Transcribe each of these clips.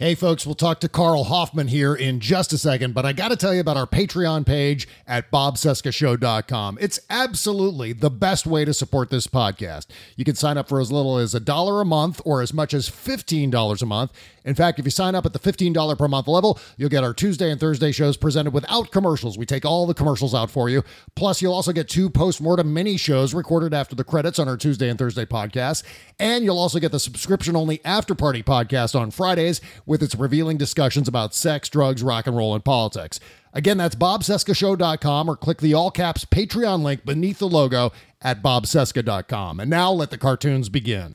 Hey, folks, we'll talk to Carl Hoffman here in just a second, but I got to tell you about our Patreon page at bobcescashow.com. It's absolutely the best way to support this podcast. You can sign up for as little as a dollar a month or as much as $15 a month. In fact, if you sign up at the $15 per month level, you'll get our Tuesday and Thursday shows presented without commercials. We take all the commercials out for you. Plus, you'll also get two post-mortem mini shows recorded after the credits on our Tuesday and Thursday podcasts. And you'll also get the subscription-only After Party podcast on Fridays with its revealing discussions about sex, drugs, rock and roll, and politics. Again, that's bobcescashow.com or click the all caps Patreon link beneath the logo at bobcesca.com. And now let the cartoons begin.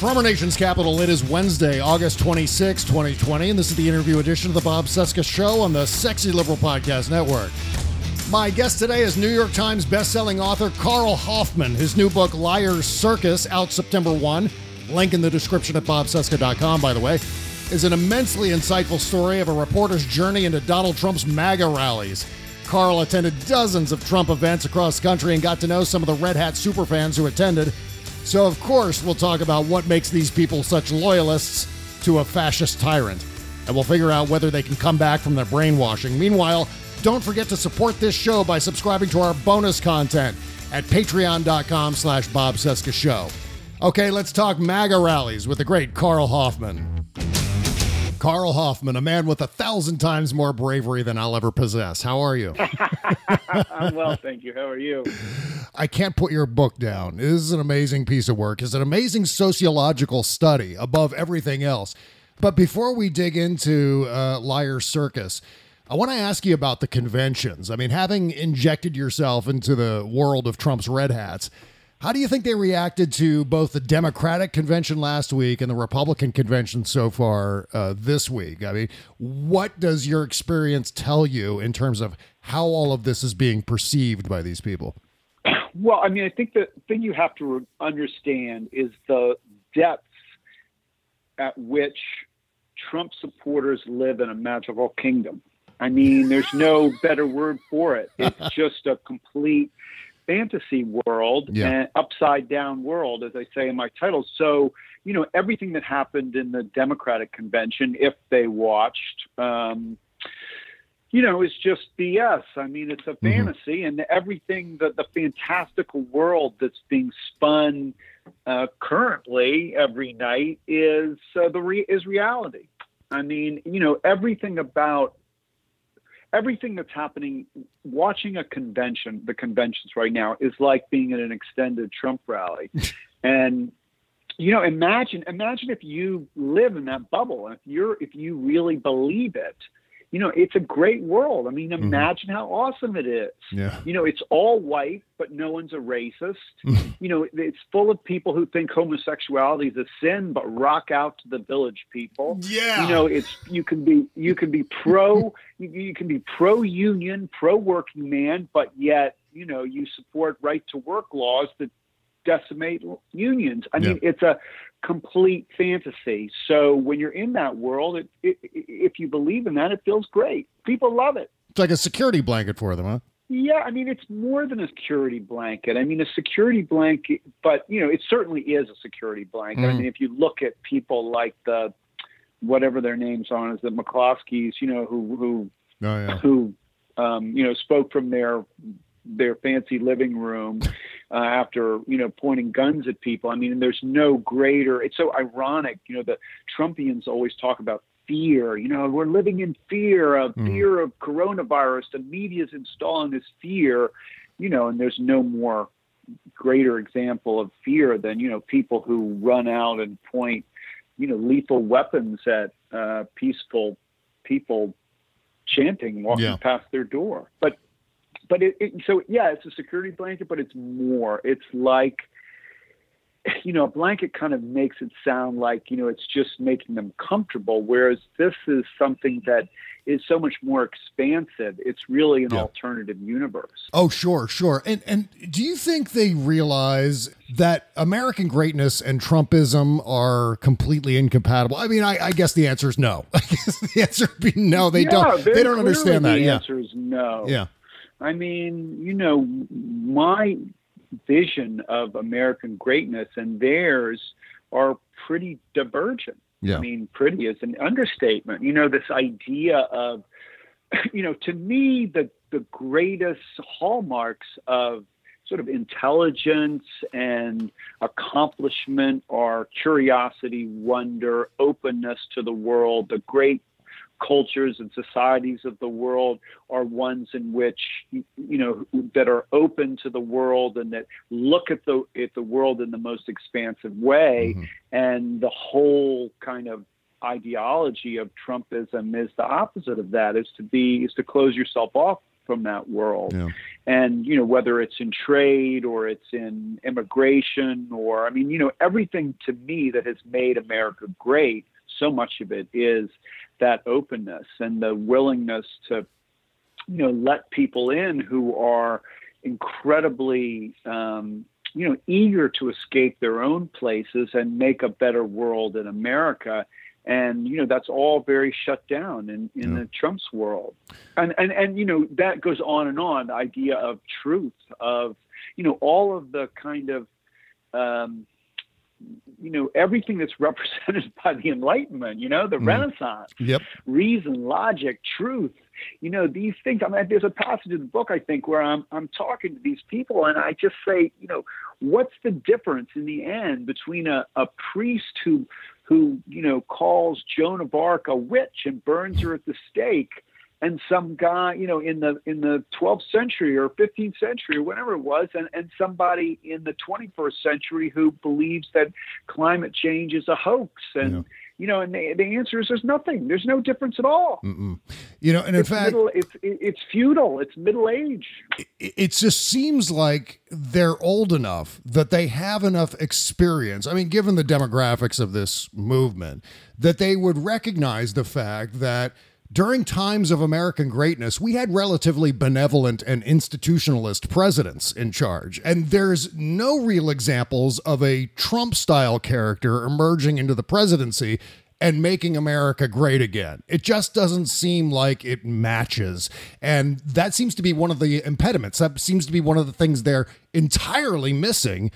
From our nation's capital, it is Wednesday, August 26, 2020, and this is the interview edition of the Bob Cesca Show on the Sexy Liberal Podcast Network. My guest today is New York Times bestselling author Carl Hoffman. His new book, Liar's Circus, out September 1. Link in the description at bobcesca.com, by the way, is an immensely insightful story of a reporter's journey into Donald Trump's MAGA rallies. Carl attended dozens of Trump events across the country and got to know some of the Red Hat superfans who attended. So, of course, we'll talk about what makes these people such loyalists to a fascist tyrant. And we'll figure out whether they can come back from their brainwashing. Meanwhile, don't forget to support this show by subscribing to our bonus content at patreon.com slash Bob Cesca Show. Okay, let's talk MAGA rallies with the great Carl Hoffman. Carl Hoffman, a man with a thousand times more bravery than I'll ever possess. How are you? I'm well, thank you. How are you? I can't put your book down. This is an amazing piece of work. It's an amazing sociological study above everything else. But before we dig into uh, Liar Circus, I want to ask you about the conventions. I mean, having injected yourself into the world of Trump's red hats, how do you think they reacted to both the Democratic convention last week and the Republican convention so far uh, this week? I mean, what does your experience tell you in terms of how all of this is being perceived by these people? Well, I mean, I think the thing you have to understand is the depths at which Trump supporters live in a magical kingdom. I mean, there's no better word for it. It's just a complete fantasy world Yeah. and upside down world, as I say in my title. So, you know, everything that happened in the Democratic convention, if they watched, um, you know, is just BS. I mean, it's a fantasy, and everything that the fantastical world that's being spun uh, currently every night is uh, the re- is reality. I mean, you know, everything about everything that's happening watching a convention the conventions right now is like being at an extended trump rally. And you know imagine imagine if you live in that bubble and if you're if you really believe it you know it's a great world. I mean mm-hmm. imagine how awesome it is. Yeah. you know it's all white but no one's a racist. Mm-hmm. You know it's full of people who think homosexuality is a sin but rock out to the village people. Yeah. you know it's you can be you can be pro you, you can be pro union pro working man but yet you know you support right to work laws that decimate unions i mean it's a complete fantasy so when you're in that world it, it, if you believe in that it feels great people love it It's like a security blanket for them, huh? Yeah, I mean it's more than a security blanket. I mean a security blanket, but you know it certainly is a security blanket. Mm. I mean if you look at people like the whatever their names are, is the McCloskeys, you know, who who oh, yeah. who um, you know spoke from their their fancy living room uh, after you know pointing guns at people. I mean, there's no greater. It's so ironic, you know. The Trumpians always talk about fear. You know, we're living in fear of mm. fear of coronavirus. The media's installing this fear, you know, and there's no more greater example of fear than you know people who run out and point, you know, lethal weapons at uh, peaceful people chanting walking yeah. past their door. But but it, it, so yeah, it's a security blanket, but it's more. It's like you know, a blanket kind of makes it sound like, you know, it's just making them comfortable, whereas this is something that is so much more expansive. It's really an yeah. alternative universe. Oh, sure, sure. And and do you think they realize that American greatness and Trumpism are completely incompatible? I mean, I, I guess the answer is no. I guess the answer would be no. They yeah, don't. They don't understand that. The yeah. answer is no. Yeah. I mean, you know, my vision of American greatness and theirs are pretty divergent. Yeah. I mean, pretty is an understatement. You know, this idea of, you know, to me, the, the greatest hallmarks of sort of intelligence and accomplishment are curiosity, wonder, openness to the world, the great cultures and societies of the world are ones in which you know that are open to the world and that look at the at the world in the most expansive way mm-hmm. and the whole kind of ideology of trumpism is the opposite of that is to be is to close yourself off from that world yeah. and you know whether it's in trade or it's in immigration or i mean you know everything to me that has made america great so much of it is that openness and the willingness to, you know, let people in who are incredibly, um, you know, eager to escape their own places and make a better world in America. And you know that's all very shut down in, in yeah. the Trump's world, and and and you know that goes on and on. The idea of truth, of you know all of the kind of um, you know everything that's represented by the enlightenment you know the mm. renaissance yep reason logic truth you know these things i mean there's a passage in the book i think where i'm i'm talking to these people and i just say you know what's the difference in the end between a, a priest who who you know calls joan of arc a witch and burns her at the stake and some guy, you know, in the in the 12th century or 15th century or whatever it was, and, and somebody in the 21st century who believes that climate change is a hoax. And yeah. you know, and the, the, answer is there's nothing. There's no difference at all. Mm-mm. You know, and in it's fact, middle, it's it's feudal. It's middle age. It, it just seems like they're old enough that they have enough experience. I mean, given the demographics of this movement, that they would recognize the fact that during times of American greatness, we had relatively benevolent and institutionalist presidents in charge. And there's no real examples of a Trump style character emerging into the presidency and making America great again. It just doesn't seem like it matches. And that seems to be one of the impediments. That seems to be one of the things they're entirely missing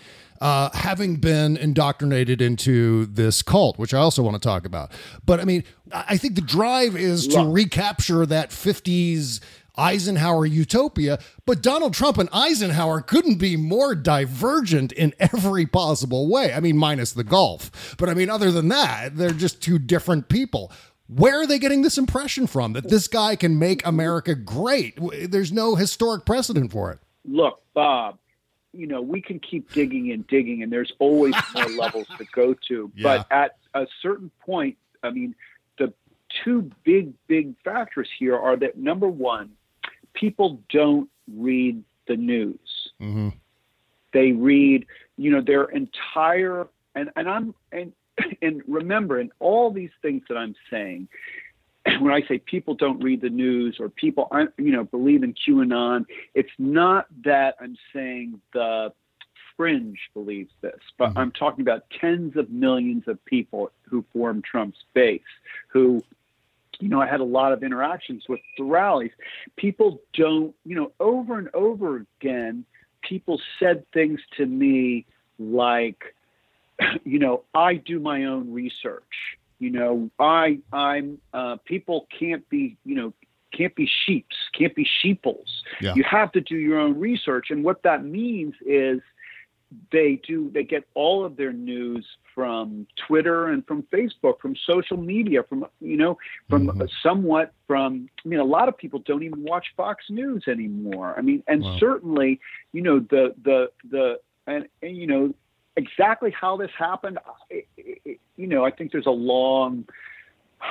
uh, having been indoctrinated into this cult, which I also want to talk about. But I mean, I think the drive is to recapture that 50s Eisenhower utopia, but Donald Trump and Eisenhower couldn't be more divergent in every possible way. I mean, minus the golf. But I mean, other than that, they're just two different people. Where are they getting this impression from that this guy can make America great? There's no historic precedent for it. Look, Bob, you know, we can keep digging and digging, and there's always more levels to go to. Yeah. But at a certain point, I mean, the two big, big factors here are that number one, people don't read the news. Mm-hmm. They read, you know, their entire and and I'm and and remember, in all these things that I'm saying, when I say people don't read the news or people aren't, you know, believe in QAnon, it's not that I'm saying the fringe believes this, but mm-hmm. I'm talking about tens of millions of people who form Trump's base, who you know, I had a lot of interactions with the rallies. People don't, you know, over and over again, people said things to me like, you know, I do my own research. You know, I I'm uh, people can't be, you know, can't be sheeps, can't be sheeples. Yeah. You have to do your own research, and what that means is they do they get all of their news from Twitter and from Facebook, from social media, from you know, from Mhm. somewhat from. I mean, a lot of people don't even watch Fox News anymore. I mean, and Wow. certainly, you know, the the the and, and you know exactly how this happened. I- I- you know, I think there's a long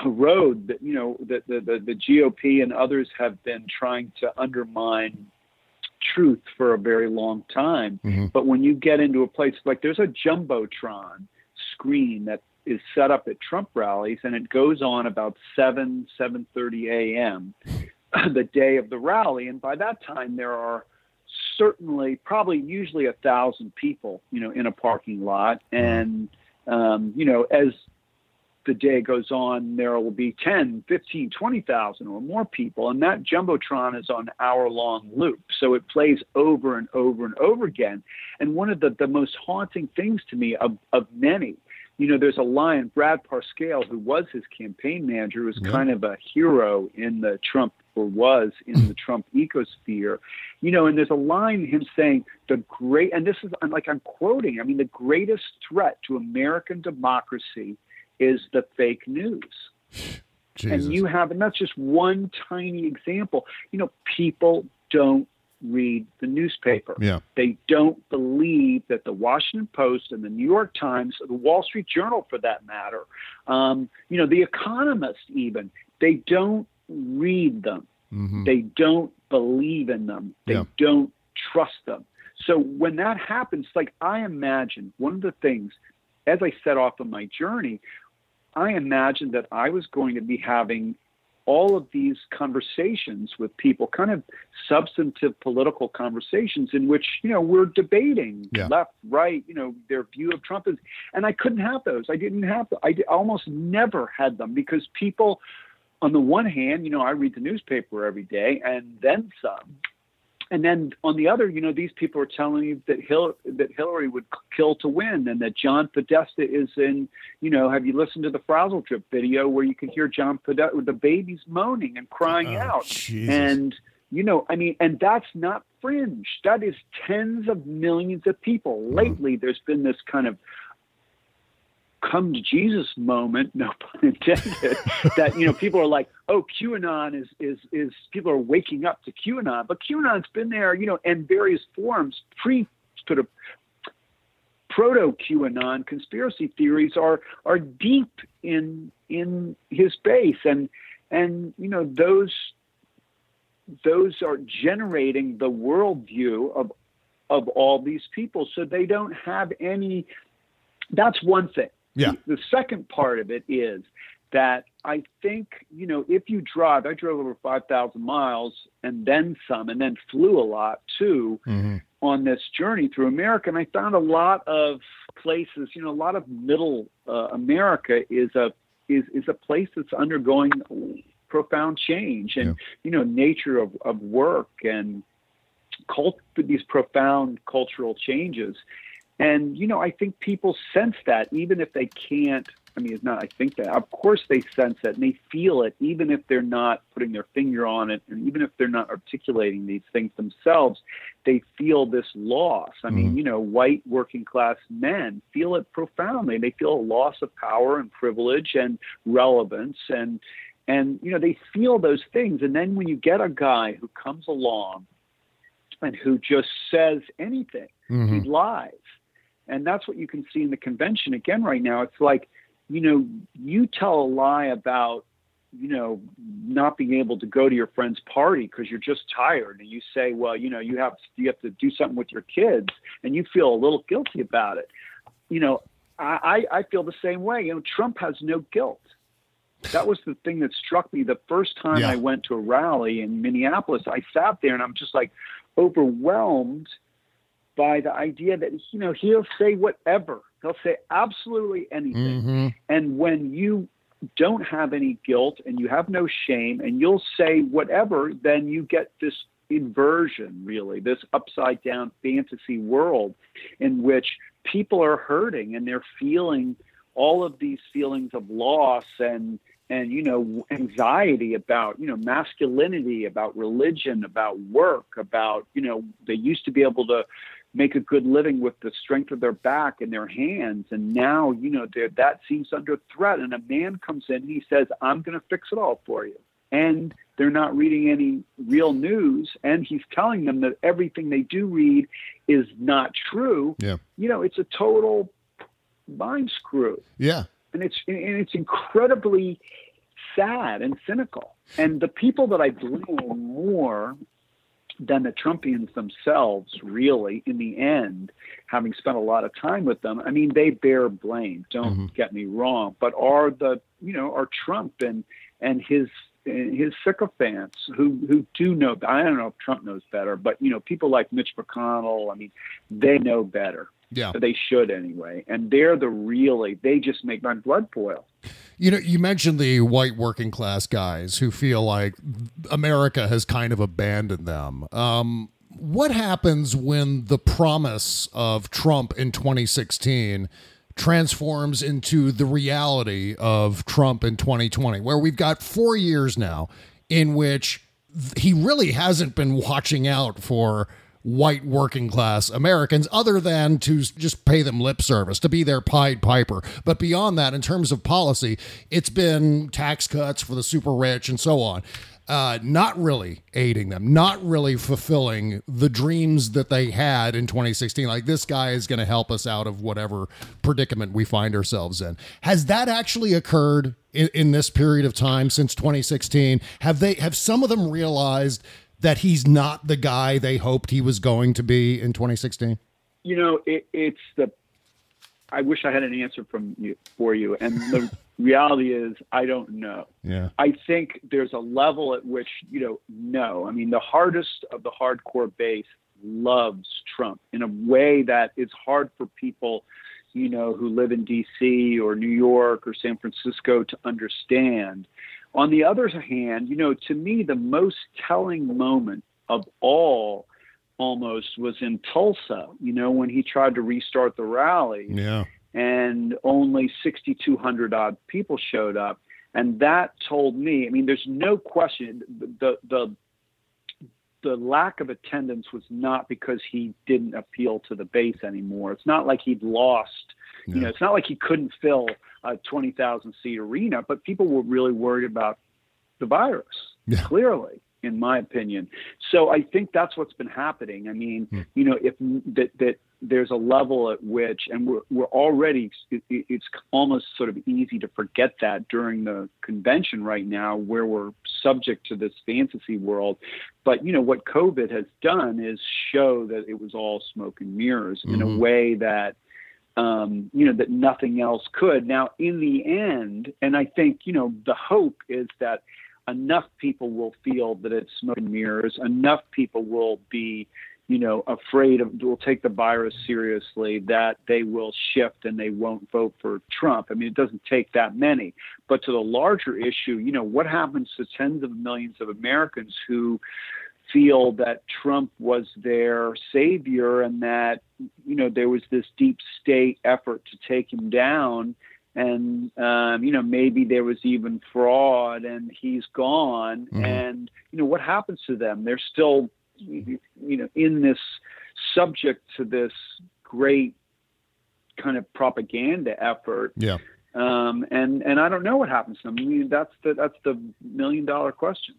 road that you know that the, the the GOP and others have been trying to undermine truth for a very long time. Mhm. But when you get into a place like there's a jumbotron screen that is set up at Trump rallies, and it goes on about seven seven thirty a.m. the day of the rally, and by that time there are certainly probably usually a thousand people, you know, in a parking lot, and um, you know as the day goes on, there will be 10, 15, 20,000 or more people. And that Jumbotron is on hour long loop. So it plays over and over and over again. And one of the, the most haunting things to me of, of many, you know, there's a line, Brad Parscale, who was his campaign manager, was Yeah. kind of a hero in the Trump or was in the Trump ecosphere, you know, and there's a line him saying the great, and this is I'm like I'm quoting. I mean, the greatest threat to American democracy is the fake news. Jesus. And you have, and that's just one tiny example. You know, people don't read the newspaper. yeah. They don't believe that the Washington Post and the New York Times, or the Wall Street Journal for that matter, um, you know, The Economist even, they don't read them. Mhm. They don't believe in them. They Yeah. don't trust them. So when that happens, like I imagine one of the things, as I set off on my journey, I imagined that I was going to be having all of these conversations with people, kind of substantive political conversations in which, you know, we're debating Yeah. left, right, you know, their view of Trump is, and I couldn't have those. I didn't have them. I almost never had them because people, on the one hand, you know, I read the newspaper every day and then some. And then on the other, you know, these people are telling you that Hil- that Hillary would kill to win, and that John Podesta is in. You know, have you listened to the Frazzle Drip video where you can hear John Podesta with the babies moaning and crying Oh, out? Jesus. And you know, I mean, and that's not fringe. That is tens of millions of people. Mm-hmm. Lately, there's been this kind of come to Jesus moment, no pun intended, that you know people are like, oh, QAnon is is is people are waking up to QAnon, but QAnon's been there, you know, in various forms pre sort of proto QAnon conspiracy theories are are deep in in his base, and and you know those those are generating the worldview of of all these people, so they don't have any. That's one thing. Yeah. The, second part of it is that I think, you know, if you drive, I drove over 5,000 miles and then some, and then flew a lot too Mhm. on this journey through America. And I found a lot of places, you know, a lot of middle uh, America is a, is, is a place that's undergoing profound change and, Yeah. you know, nature of, of work and cult, these profound cultural changes. And, you know, I think people sense that even if they can't, I mean, it's not, I think that, of course they sense it and they feel it, even if they're not putting their finger on it and even if they're not articulating these things themselves, they feel this loss. I mean, you know, white working class men feel it profoundly. They feel a loss of power and privilege and relevance and, and, you know, they feel those things. And then when you get a guy who comes along and who just says anything, Mhm. he lies. And that's what you can see in the convention again right now. It's like, you know, you tell a lie about, you know, not being able to go to your friend's party because you're just tired, and you say, well, you know, you have you have to do something with your kids, and you feel a little guilty about it. You know, I I feel the same way. You know, Trump has no guilt. That was the thing that struck me the first time Yeah. I went to a rally in Minneapolis. I sat there and I'm just like overwhelmed by the idea that you know he'll say whatever he'll say absolutely anything Mhm. and when you don't have any guilt and you have no shame and you'll say whatever, then you get this inversion, really, this upside down fantasy world in which people are hurting and they're feeling all of these feelings of loss and and you know anxiety about you know masculinity about religion about work about you know they used to be able to make a good living with the strength of their back and their hands. And now you know that seems under threat. And a man comes in and he says i'm going to fix it all for you. And they're not reading any real news. And he's telling them that everything they do read is not true. Yeah. You know it's a total mind screw. Yeah. And it's and it's incredibly sad and cynical. And the people that I blame more than the Trumpians themselves, really, in the end, having spent a lot of time with them, I mean, they bear blame. Don't mm-hmm. get me wrong, but are the you know are Trump and and his his sycophants who who do know. I don't know if Trump knows better, but you know, people like Mitch McConnell. I mean, they know better. Yeah, they should anyway. And they're the really. They just make my blood boil. You know, you mentioned the white working class guys who feel like America has kind of abandoned them. Um, what happens when the promise of Trump in 2016 transforms into the reality of Trump in 2020, where we've got four years now in which he really hasn't been watching out for white working class Americans other than to just pay them lip service, to be their Pied Piper. But beyond that, in terms of policy, it's been tax cuts for the super rich and so on uh, not really aiding them, not really fulfilling the dreams that they had in 2016. Like this guy is going to help us out of whatever predicament we find ourselves in. Has that actually occurred in, in this period of time since 2016? Have they have some of them realized that he's not the guy they hoped he was going to be in 2016? You know, it, it's the. I wish I had an answer from you for you, and the reality is I don't know. Yeah. I think there's a level at which, you know, no. I mean, the hardest of the hardcore base loves Trump in a way that it's hard for people, you know, who live in DC or New York or San Francisco to understand. On the other hand, you know, to me the most telling moment of all almost was in Tulsa, you know, when he tried to restart the rally. Yeah and only 6,200 odd people showed up. And that told me, I mean, there's no question the, the, the lack of attendance was not because he didn't appeal to the base anymore. It's not like he'd lost, you know, it's not like he couldn't fill a 20,000 seat arena, but people were really worried about the virus, yeah. clearly in my opinion. So I think that's what's been happening. I mean, hmm. you know, if that that there's a level at which, and we're we're already, it, it's almost sort of easy to forget that during the convention right now, where we're subject to this fantasy world. But you know, what COVID has done is show that it was all smoke and mirrors mm-hmm. in a mm-hmm. way that um, you know, that nothing else could. Now, in the end, and I think, you know, the hope is that enough people will feel that it's smoke and mirrors. Enough people will be, you know, afraid of, will take the virus seriously that they will shift and they won't vote for Trump. I mean, it doesn't take that many. But to the larger issue, you know, what happens to tens of millions of Americans who feel that Trump was their savior and that, you know, there was this deep state effort to take him down? and um, you know maybe there was even fraud and he's gone mm-hmm. and you know what happens to them they're still you know in this subject to this great kind of propaganda effort yeah um, and and I don't know what happens to them. I mean, that's the that's the million dollar question.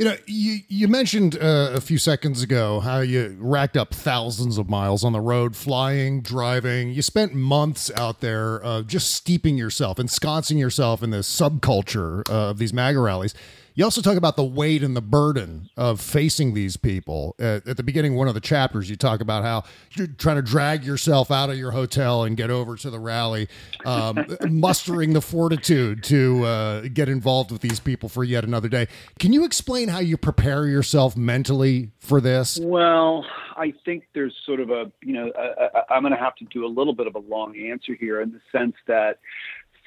You know, you, you mentioned uh, a few seconds ago how you racked up thousands of miles on the road, flying, driving. You spent months out there uh, just steeping yourself, ensconcing yourself in this subculture uh, of these MAGA rallies. You also talk about the weight and the burden of facing these people. At, at, the beginning, of one of the chapters, you talk about how you're trying to drag yourself out of your hotel and get over to the rally, um, mustering the fortitude to uh, get involved with these people for yet another day. Can you explain how you prepare yourself mentally for this? Well, I think there's sort of a, you know, I'm going to have to do a little bit of a long answer here in the sense that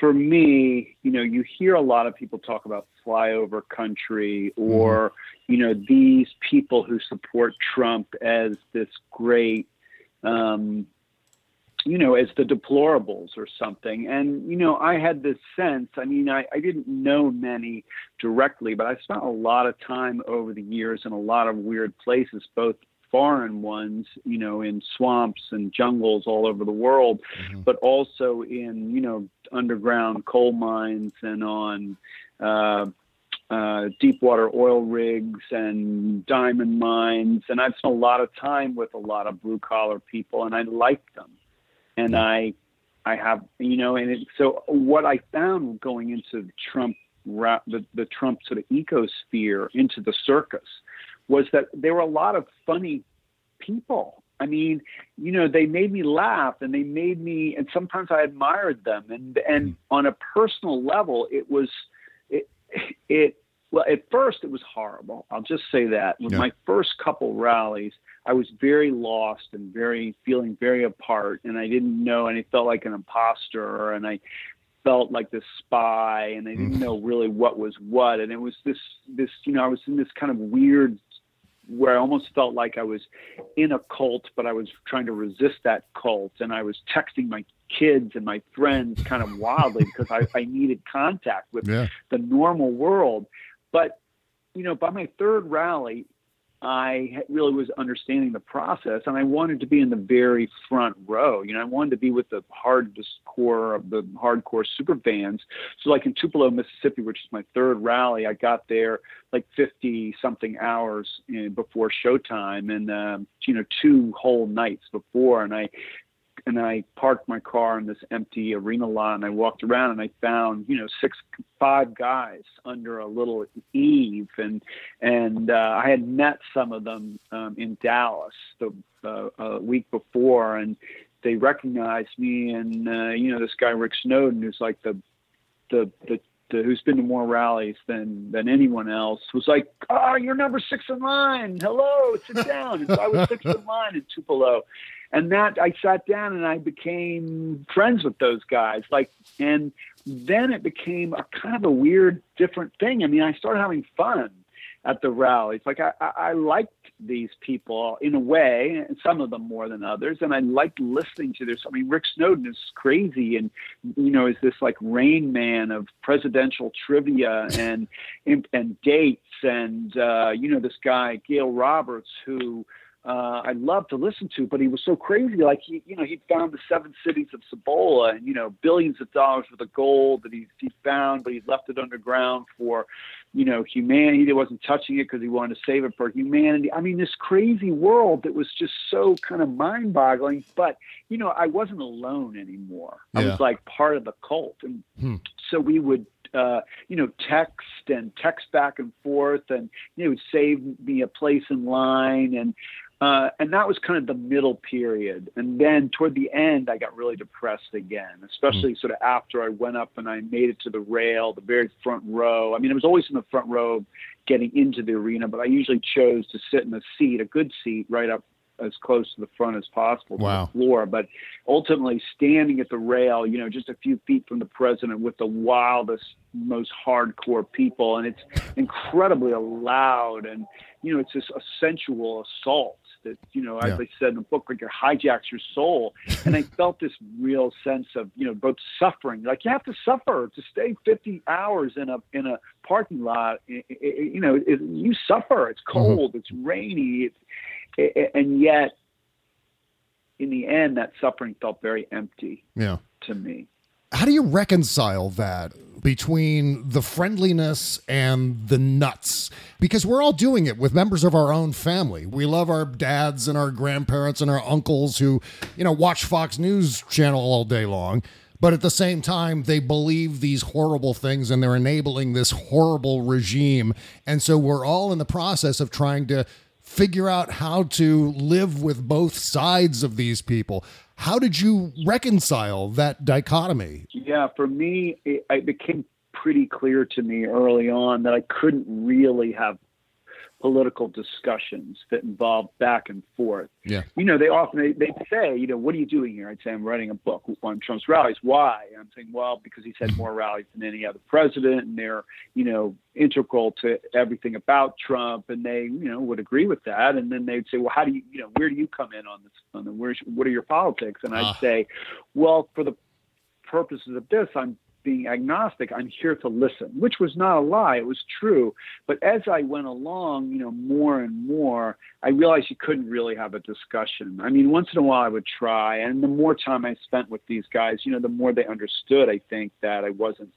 for me, you know, you hear a lot of people talk about flyover country or, mm-hmm. you know, these people who support Trump as this great, um, you know, as the deplorables or something. And, you know, I had this sense, I mean, I, I didn't know many directly, but I spent a lot of time over the years in a lot of weird places, both foreign ones, you know, in swamps and jungles all over the world, mm-hmm. but also in, you know, underground coal mines and on uh, uh, deep water oil rigs and diamond mines. And I've spent a lot of time with a lot of blue collar people, and I like them. And I, I have, you know, and it, so what I found going into Trump, the, the Trump sort of ecosphere, into the circus, was that there were a lot of funny people. I mean, you know, they made me laugh and they made me, and sometimes I admired them. And and mm. on a personal level, it was, it, it well, at first it was horrible. I'll just say that. With yeah. my first couple rallies, I was very lost and very feeling very apart, and I didn't know, and I felt like an imposter, and I felt like this spy, and I didn't mm. know really what was what, and it was this this you know I was in this kind of weird where I almost felt like I was in a cult, but I was trying to resist that cult. And I was texting my kids and my friends kind of wildly because I, I needed contact with yeah. the normal world. But, you know, by my third rally, I really was understanding the process, and I wanted to be in the very front row. You know, I wanted to be with the hardcore of the hardcore super fans. So, like in Tupelo, Mississippi, which is my third rally, I got there like 50 something hours in, before showtime, and um, you know, two whole nights before, and I and I parked my car in this empty arena lot and I walked around and I found, you know, six, five guys under a little eave and, and, uh, I had met some of them, um, in Dallas the, uh, a week before and they recognized me and, uh, you know, this guy, Rick Snowden, who's like the, the, the, the, who's been to more rallies than than anyone else was like, "Oh, you're number six in line. Hello, sit down." And so I was six in line in Tupelo, and that I sat down and I became friends with those guys. Like, and then it became a kind of a weird, different thing. I mean, I started having fun at the rallies. Like, I, I liked these people in a way, and some of them more than others, and I liked listening to this. I mean, Rick Snowden is crazy, and you know, is this like Rain Man of presidential trivia and and, and dates, and uh, you know, this guy Gail Roberts who uh, I loved to listen to, but he was so crazy. Like he, you know, he found the seven cities of Cibola and, you know, billions of dollars worth of gold that he, he found, but he left it underground for, you know, humanity. He wasn't touching it because he wanted to save it for humanity. I mean, this crazy world that was just so kind of mind boggling, but, you know, I wasn't alone anymore. Yeah. I was like part of the cult. And hmm. so we would, uh, you know, text and text back and forth, and you know, would save me a place in line, and uh, and that was kind of the middle period. And then toward the end, I got really depressed again, especially mm. sort of after I went up and I made it to the rail, the very front row. I mean, I was always in the front row getting into the arena, but I usually chose to sit in a seat, a good seat, right up as close to the front as possible wow. to the floor. But ultimately, standing at the rail, you know, just a few feet from the president with the wildest, most hardcore people, and it's incredibly loud, and you know, it's this a sensual assault that you know, as I said in the book, like it hijacks your soul. And I felt this real sense of you know both suffering, like you have to suffer to stay 50 hours in a in a parking lot. It, it, you know, it, you suffer. It's mm-hmm. cold. Mm-hmm. It's rainy. It's, and yet, in the end, that suffering felt very empty. Yeah. To me. How do you reconcile that between the friendliness and the nuts? Because we're all doing it with members of our own family. We love our dads and our grandparents and our uncles who, you know, watch Fox News channel all day long. But at the same time, they believe these horrible things and they're enabling this horrible regime. And so we're all in the process of trying to figure out how to live with both sides of these people. How did you reconcile that dichotomy? Yeah, for me, it, it became pretty clear to me early on that I couldn't really have political discussions that involve back and forth. Yeah. You know, they often they, they say, you know, what are you doing here? I'd say I'm writing a book on Trump's rallies. Why? And I'm saying, well, because he's had more rallies than any other president, and they're, you know, integral to everything about Trump, and they, you know, would agree with that. And then they'd say, well, how do you, you know, where do you come in on this? On the where's what are your politics? And I'd Ah. say, well, for the purposes of this, I'm being agnostic. I'm here to listen, which was not a lie. It was true. But as I went along, you know, more and more, I realized you couldn't really have a discussion. I mean, once in a while I would try, and the more time I spent with these guys, you know, the more they understood. I think that I wasn't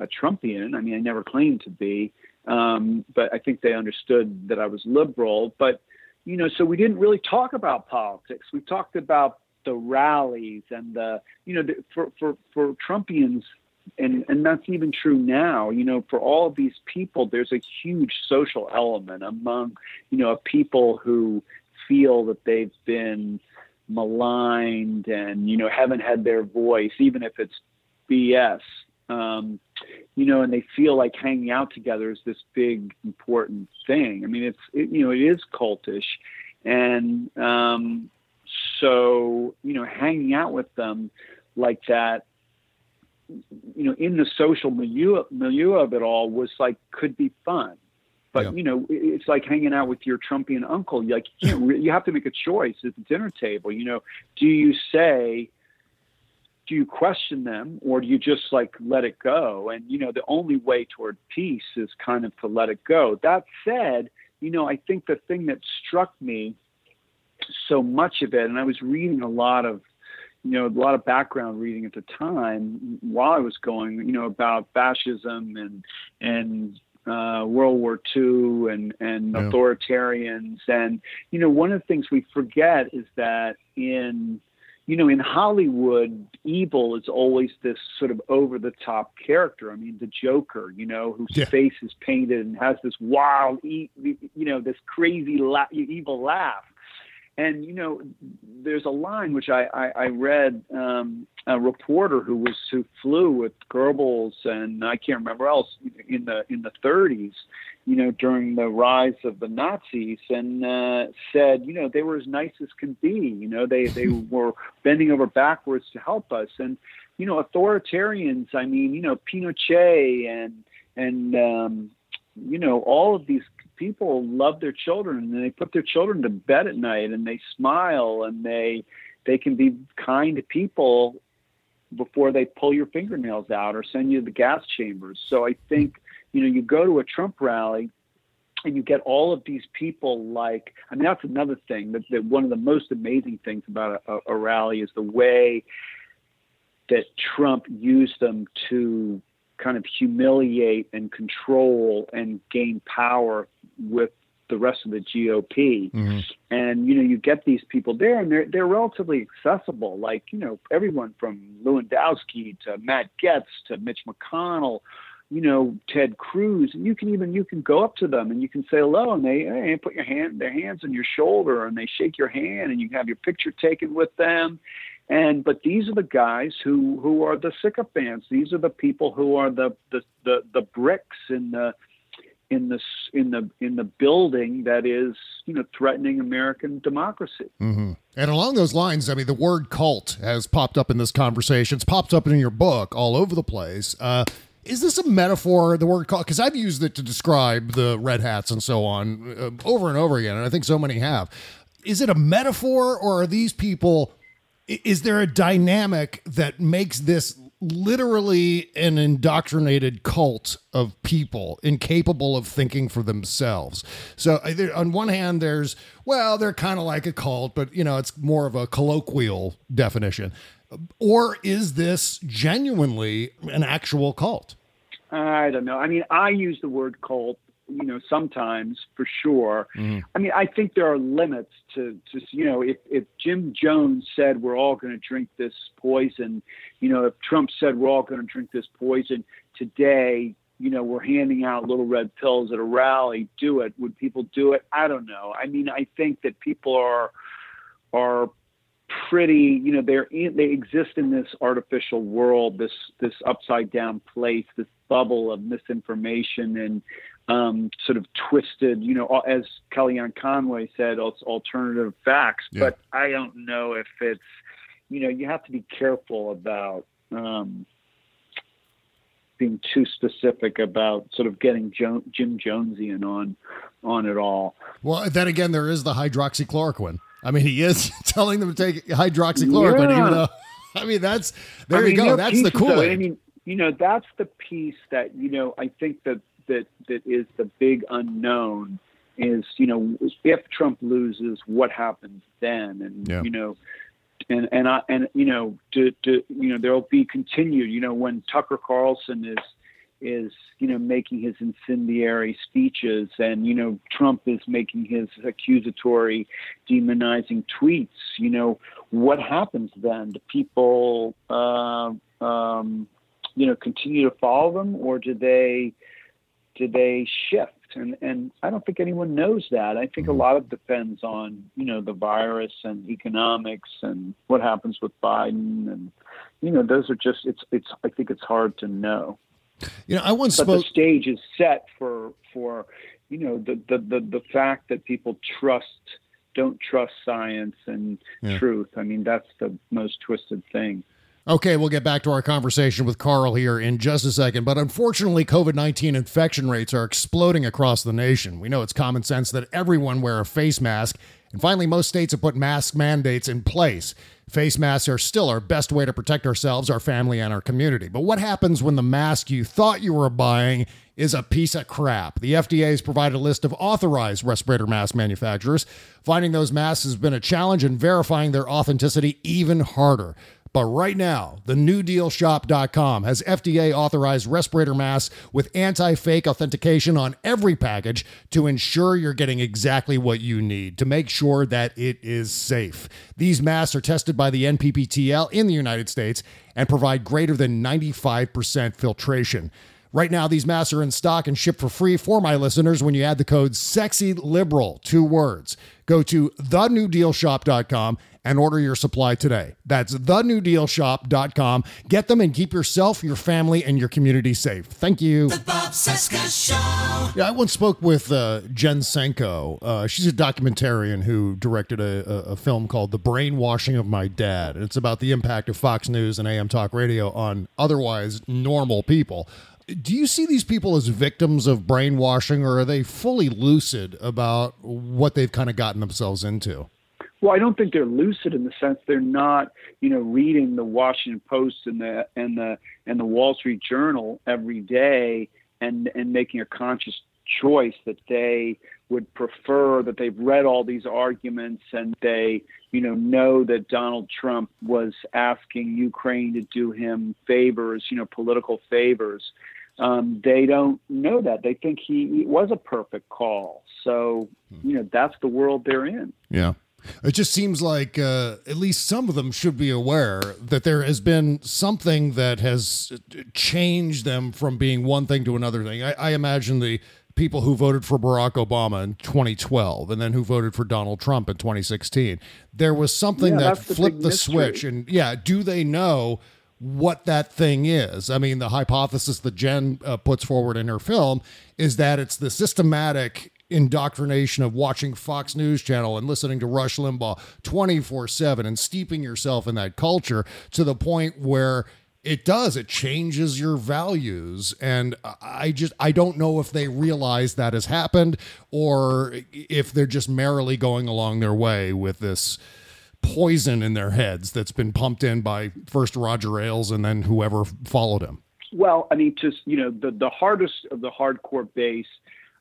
a Trumpian. I mean, I never claimed to be, um, but I think they understood that I was liberal. But you know, so we didn't really talk about politics. We talked about the rallies and the, you know, the, for for for Trumpians, and and that's even true now. You know, for all of these people, there's a huge social element among, you know, people who feel that they've been maligned and you know haven't had their voice, even if it's BS. Um, you know, and they feel like hanging out together is this big important thing. I mean, it's it, you know it is cultish, and um, so you know hanging out with them like that, you know, in the social milieu milieu of it all was like could be fun. But Yeah. you know, it's like hanging out with your Trumpian uncle. You like you can't. Re- you have to make a choice at the dinner table. You know, do you say, do you question them or do you just like let it go and you know the only way toward peace is kind of to let it go that said you know i think the thing that struck me so much of it and i was reading a lot of you know a lot of background reading at the time while i was going you know about fascism and and uh, World War II and and Yeah. authoritarians and you know one of the things we forget is that in you know, in Hollywood, evil is always this sort of over the top character. I mean, the Joker, you know, whose Yeah. face is painted and has this wild, you know, this crazy la- evil laugh. And you know, there's a line which I I, I read um, a reporter who was who flew with Goebbels and I can't remember else in the in the 30s, you know, during the rise of the Nazis, and uh, said, you know, they were as nice as can be. You know, they they were bending over backwards to help us, and you know, authoritarians. I mean, you know, Pinochet and and um, you know, all of these people love their children and they put their children to bed at night and they smile and they they can be kind to people before they pull your fingernails out or send you to the gas chambers. So I think, you know, you go to a Trump rally and you get all of these people like I mean that's another thing that, that one of the most amazing things about a, a rally is the way that Trump used them to kind of humiliate and control and gain power with the rest of the GOP. Mhm. And you know, you get these people there, and they're they're relatively accessible. Like you know, everyone from Lewandowski to Matt Gaetz to Mitch McConnell, you know, Ted Cruz, and you can even you can go up to them and you can say hello, and they hey, put your hand their hands on your shoulder, and they shake your hand, and you can have your picture taken with them. And but these are the guys who who are the sycophants. These are the people who are the the the, the bricks in the in the in the in the building that is you know threatening American democracy. hmm And along those lines, I mean, the word cult has popped up in this conversation. It's popped up in your book all over the place. Uh, is this a metaphor, the word cult? Because I've used it to describe the red hats and so on uh, over and over again, and I think so many have. Is it a metaphor, or are these people? Is there a dynamic that makes this literally an indoctrinated cult of people incapable of thinking for themselves. So on one hand, there's well, they're kind of like a cult, but you know, it's more of a colloquial definition. Or is this genuinely an actual cult? I don't know. I mean, I use the word cult, you know, sometimes for sure. Mm-hmm. I mean, I think there are limits to, you know, if, if Jim Jones said we're all going to drink this poison, you know, if Trump said we're all going to drink this poison today, you know, we're handing out little red pills at a rally. Do it. Would people do it? I don't know. I mean, I think that people are are pretty you know they're in, they exist in this artificial world this this upside down place this bubble of misinformation and um, sort of twisted, you know, as Kellyanne Conway said, alternative facts. Yeah. But I don't know if it's, you know, you have to be careful about um, being too specific about sort of getting jo- Jim Jonesian on on it all. Well, then again, there is the hydroxychloroquine. I mean, he is telling them to take hydroxychloroquine, Yeah. even though, I mean, that's, there I you mean, go. there are That's the cool. I mean, you know, that's the piece that you know. I think that that that is the big unknown. Is you know, if Trump loses, what happens then? And Yeah. you know, and and I and you know, to, to you know, there'll be continued. You know, when Tucker Carlson is is you know making his incendiary speeches and you know Trump is making his accusatory demonizing tweets you know what happens then do people uh, um, you know continue to follow them or do they do they shift? And and I don't think anyone knows that. I think a mm-hmm. lot of depends on you know the virus and economics and what happens with Biden and you know those are just it's it's I think it's hard to know. You know, I once but spoke. the stage is set for for you know the the the, the fact that people trust don't trust science and Yeah. truth. I mean that's the most twisted thing Okay, we'll get back to our conversation with Carl here in just a second. But unfortunately, COVID 19 infection rates are exploding across the nation. We know it's common sense that everyone wear a face mask. And finally, most states have put mask mandates in place. Face masks are still our best way to protect ourselves, our family, and our community. But what happens when the mask you thought you were buying is a piece of crap? The FDA has provided a list of authorized respirator mask manufacturers. Finding those masks has been a challenge, and verifying their authenticity even harder. But right now, the newdealshop.com has FDA authorized respirator masks with anti fake authentication on every package to ensure you're getting exactly what you need to make sure that it is safe. These masks are tested by the NPPTL in the United States and provide greater than 95% filtration. Right now, these masks are in stock and shipped for free for my listeners when you add the code SEXYLIBERAL, two words. Go to thenewdealshop.com and order your supply today. That's thenewdealshop.com. Get them and keep yourself, your family, and your community safe. Thank you. The Bob Cesca Show. Yeah, I once spoke with uh, Jen Senko. Uh, she's a documentarian who directed a, a, a film called The Brainwashing of My Dad. It's about the impact of Fox News and AM Talk Radio on otherwise normal people. Do you see these people as victims of brainwashing, or are they fully lucid about what they've kind of gotten themselves into? well i don't think they're lucid in the sense they're not you know reading the washington post and the and the and the wall street journal every day and and making a conscious choice that they would prefer that they've read all these arguments and they you know know that Donald Trump was asking Ukraine to do him favors you know political favors um, they don't know that they think he it was a perfect call so you know that's the world they're in Yeah. It just seems like uh, at least some of them should be aware that there has been something that has changed them from being one thing to another thing. I, I imagine the people who voted for Barack Obama in 2012 and then who voted for Donald Trump in 2016. There was something Yeah, that that's the flipped the switch. And yeah, do they know? What that thing is. I mean, the hypothesis that Jen uh, puts forward in her film is that it's the systematic indoctrination of watching Fox News Channel and listening to Rush Limbaugh 24 7 and steeping yourself in that culture to the point where it does it changes your values and i just i don't know if they realize that has happened or if they're just merrily going along their way with this poison in their heads that's been pumped in by first Roger Ailes and then whoever followed him. Well, I mean, just you know, the the hardest of the hardcore base,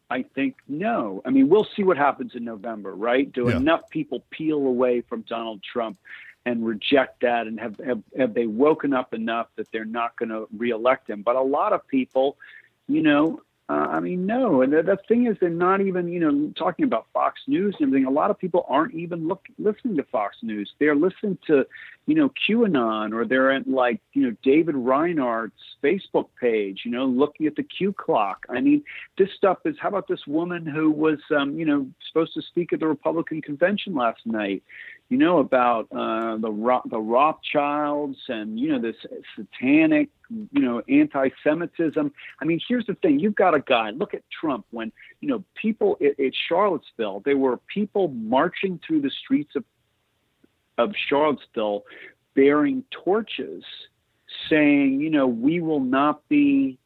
I think no. I mean, we'll see what happens in November, right? Do Yeah. enough people peel away from Donald Trump and reject that, and have have, have they woken up enough that they're not going to reelect him? But a lot of people, you know. Uh, I mean, no, and the, the thing is, they're not even, you know, talking about Fox News and everything. A lot of people aren't even look, listening to Fox News. They're listening to, you know, QAnon or they're at like, you know, David Reinhardt's Facebook page, you know, looking at the Q clock. I mean, this stuff is, how about this woman who was, um, you know, supposed to speak at the Republican convention last night? you know, about uh, the Ro- the Rothschilds and you know this satanic, you know, anti-Semitism. I mean, here's the thing: you've got a guy. Look at Trump. When you know people at, at Charlottesville, there were people marching through the streets of of Charlottesville bearing torches, saying, you know, we will not be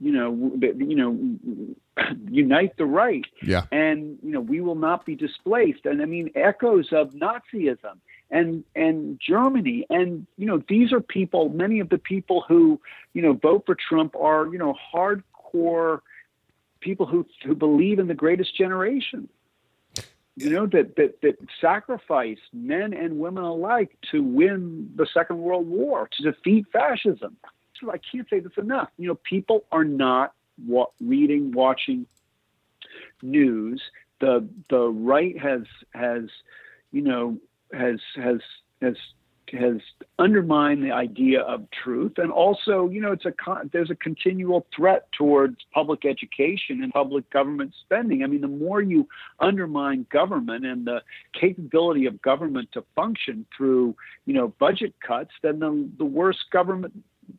you know, you know, unite the right. Yeah. And you know, we will not be displaced. And I mean, echoes of Nazism and and Germany. And you know, these are people. Many of the people who you know vote for Trump are you know hardcore people who who believe in the greatest generation. You know that that that sacrificed men and women alike to win the Second World War to defeat fascism. I can't say this enough. You know, people are not wa- reading, watching news. The the right has has you know has has has has undermined the idea of truth and also you know it's a con- there's a continual threat towards public education and public government spending i mean the more you undermine government and the capability of government to function through you know budget cuts then the, the worse government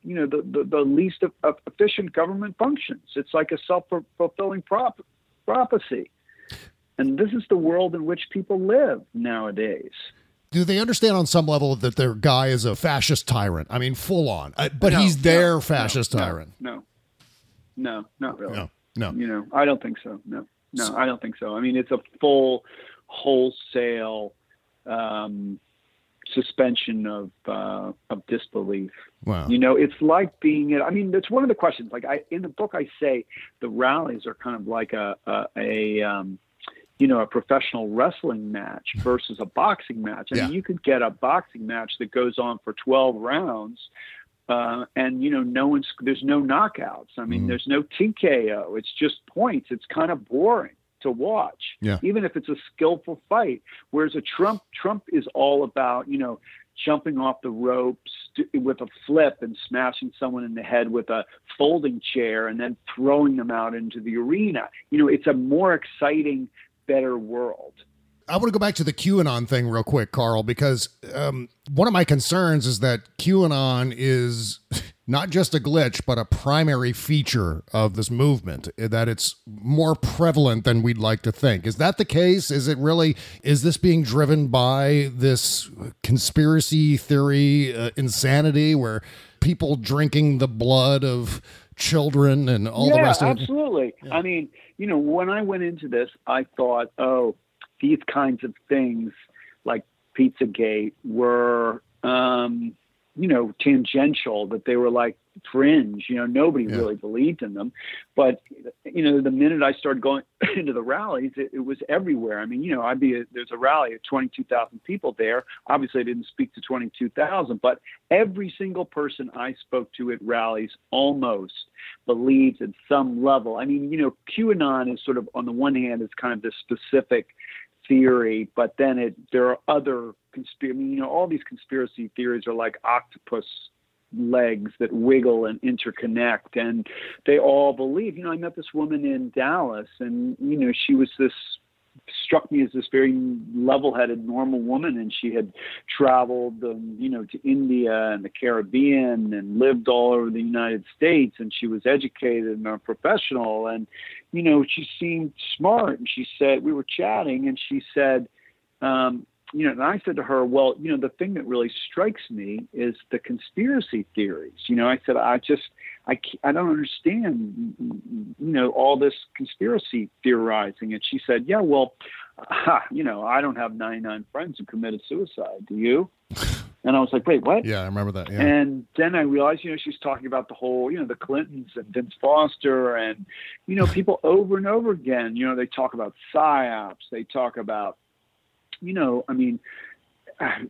you know the, the, the least efficient government functions. It's like a self fulfilling prop, prophecy, and this is the world in which people live nowadays. Do they understand on some level that their guy is a fascist tyrant? I mean, full on, uh, but no, he's their no, fascist no, tyrant. No, no, not really. No, no. You know, I don't think so. No, no, I don't think so. I mean, it's a full, wholesale. Um, suspension of uh, of disbelief. Wow. You know, it's like being. I mean, it's one of the questions. Like I in the book, I say the rallies are kind of like a a, a um, you know a professional wrestling match versus a boxing match. I Yeah. mean, you could get a boxing match that goes on for twelve rounds. Uh, and you know, no one's there's no knockouts. I mean, Mhm. there's no TKO. It's just points. It's kind of boring to watch, Yeah. even if it's a skillful fight. Whereas a Trump, Trump is all about you know jumping off the ropes with a flip and smashing someone in the head with a folding chair and then throwing them out into the arena. You know, it's a more exciting, better world. I want to go back to the QAnon thing real quick, Carl, because um, one of my concerns is that QAnon is not just a glitch, but a primary feature of this movement, that it's more prevalent than we'd like to think. Is that the case? Is it really, is this being driven by this conspiracy theory uh, insanity where people drinking the blood of children and all yeah, the rest of it? absolutely. I mean, you know, when I went into this, I thought, oh, these kinds of things like Pizzagate were, um, you know, tangential, that they were like fringe. You know, nobody Yeah. really believed in them. But, you know, the minute I started going into the rallies, it, it was everywhere. I mean, you know, I'd be, there's a rally of 22,000 people there. Obviously, I didn't speak to 22,000, but every single person I spoke to at rallies almost believes at some level. I mean, you know, QAnon is sort of, on the one hand, is kind of this specific theory, but then it there are other conspiracy. I mean, you know, all these conspiracy theories are like octopus legs that wiggle and interconnect, and they all believe. You know, I met this woman in Dallas, and you know, she was this struck me as this very level-headed, normal woman, and she had traveled, um, you know, to India and the Caribbean and lived all over the United States, and she was educated and a professional, and you know, she seemed smart. And she said, we were chatting, and she said, um, you know, and I said to her, well, you know, the thing that really strikes me is the conspiracy theories. You know, I said, I just, I, I don't understand, you know, all this conspiracy theorizing. And she said, yeah, well, ha, you know, I don't have 99 friends who committed suicide. Do you? And I was like, wait, what? Yeah, I remember that. Yeah. And then I realized, you know, she's talking about the whole, you know, the Clintons and Vince Foster and, you know, people over and over again. You know, they talk about psyops. They talk about, you know, I mean, I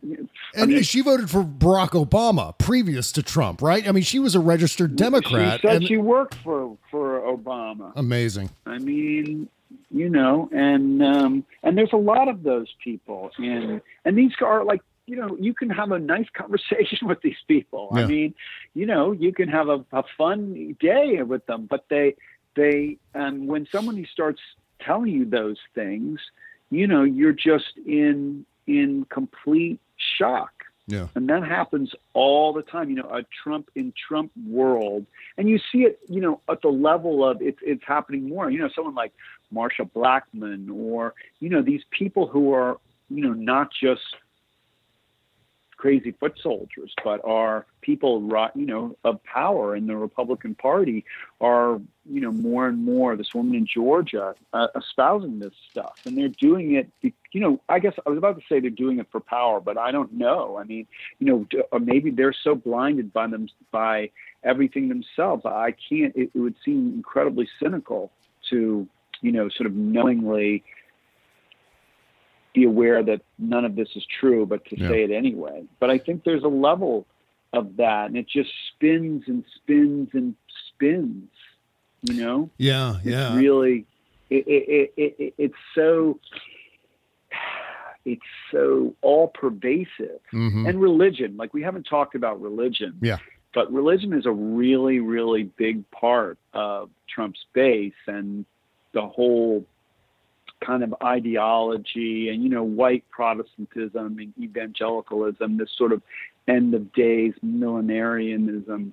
And mean- she voted for Barack Obama previous to Trump, right? I mean, she was a registered Democrat. She said and- she worked for for Obama. amazing. I mean, you know, and um, and there's a lot of those people, and and these are like, you know, you can have a nice conversation with these people. Yeah. I mean, you know, you can have a, a fun day with them, but they they um, when somebody starts telling you those things, you know, you're just in in complete shock. Yeah. And that happens all the time. You know, a Trump in Trump world, and you see it. You know, at the level of it's it's happening more. You know, someone like Marsha Blackburn, or you know, these people who are you know not just crazy foot soldiers, but are people, you know, of power in the Republican Party are, you know, more and more. This woman in Georgia uh, espousing this stuff, and they're doing it. You know, I guess I was about to say they're doing it for power, but I don't know. I mean, you know, maybe they're so blinded by them by everything themselves. I can't. It, it would seem incredibly cynical to, you know, sort of knowingly be aware that none of this is true, but to Yeah. say it anyway. But I think there's a level of that, and it just spins and spins and spins. You know, Yeah, it's yeah. really, it, it, it, it, it's so, it's so all pervasive. Mhm. And religion, like we haven't talked about religion, Yeah. but religion is a really, really big part of Trump's base and the whole kind of ideology and, you know, white Protestantism and evangelicalism, this sort of end of days millenarianism,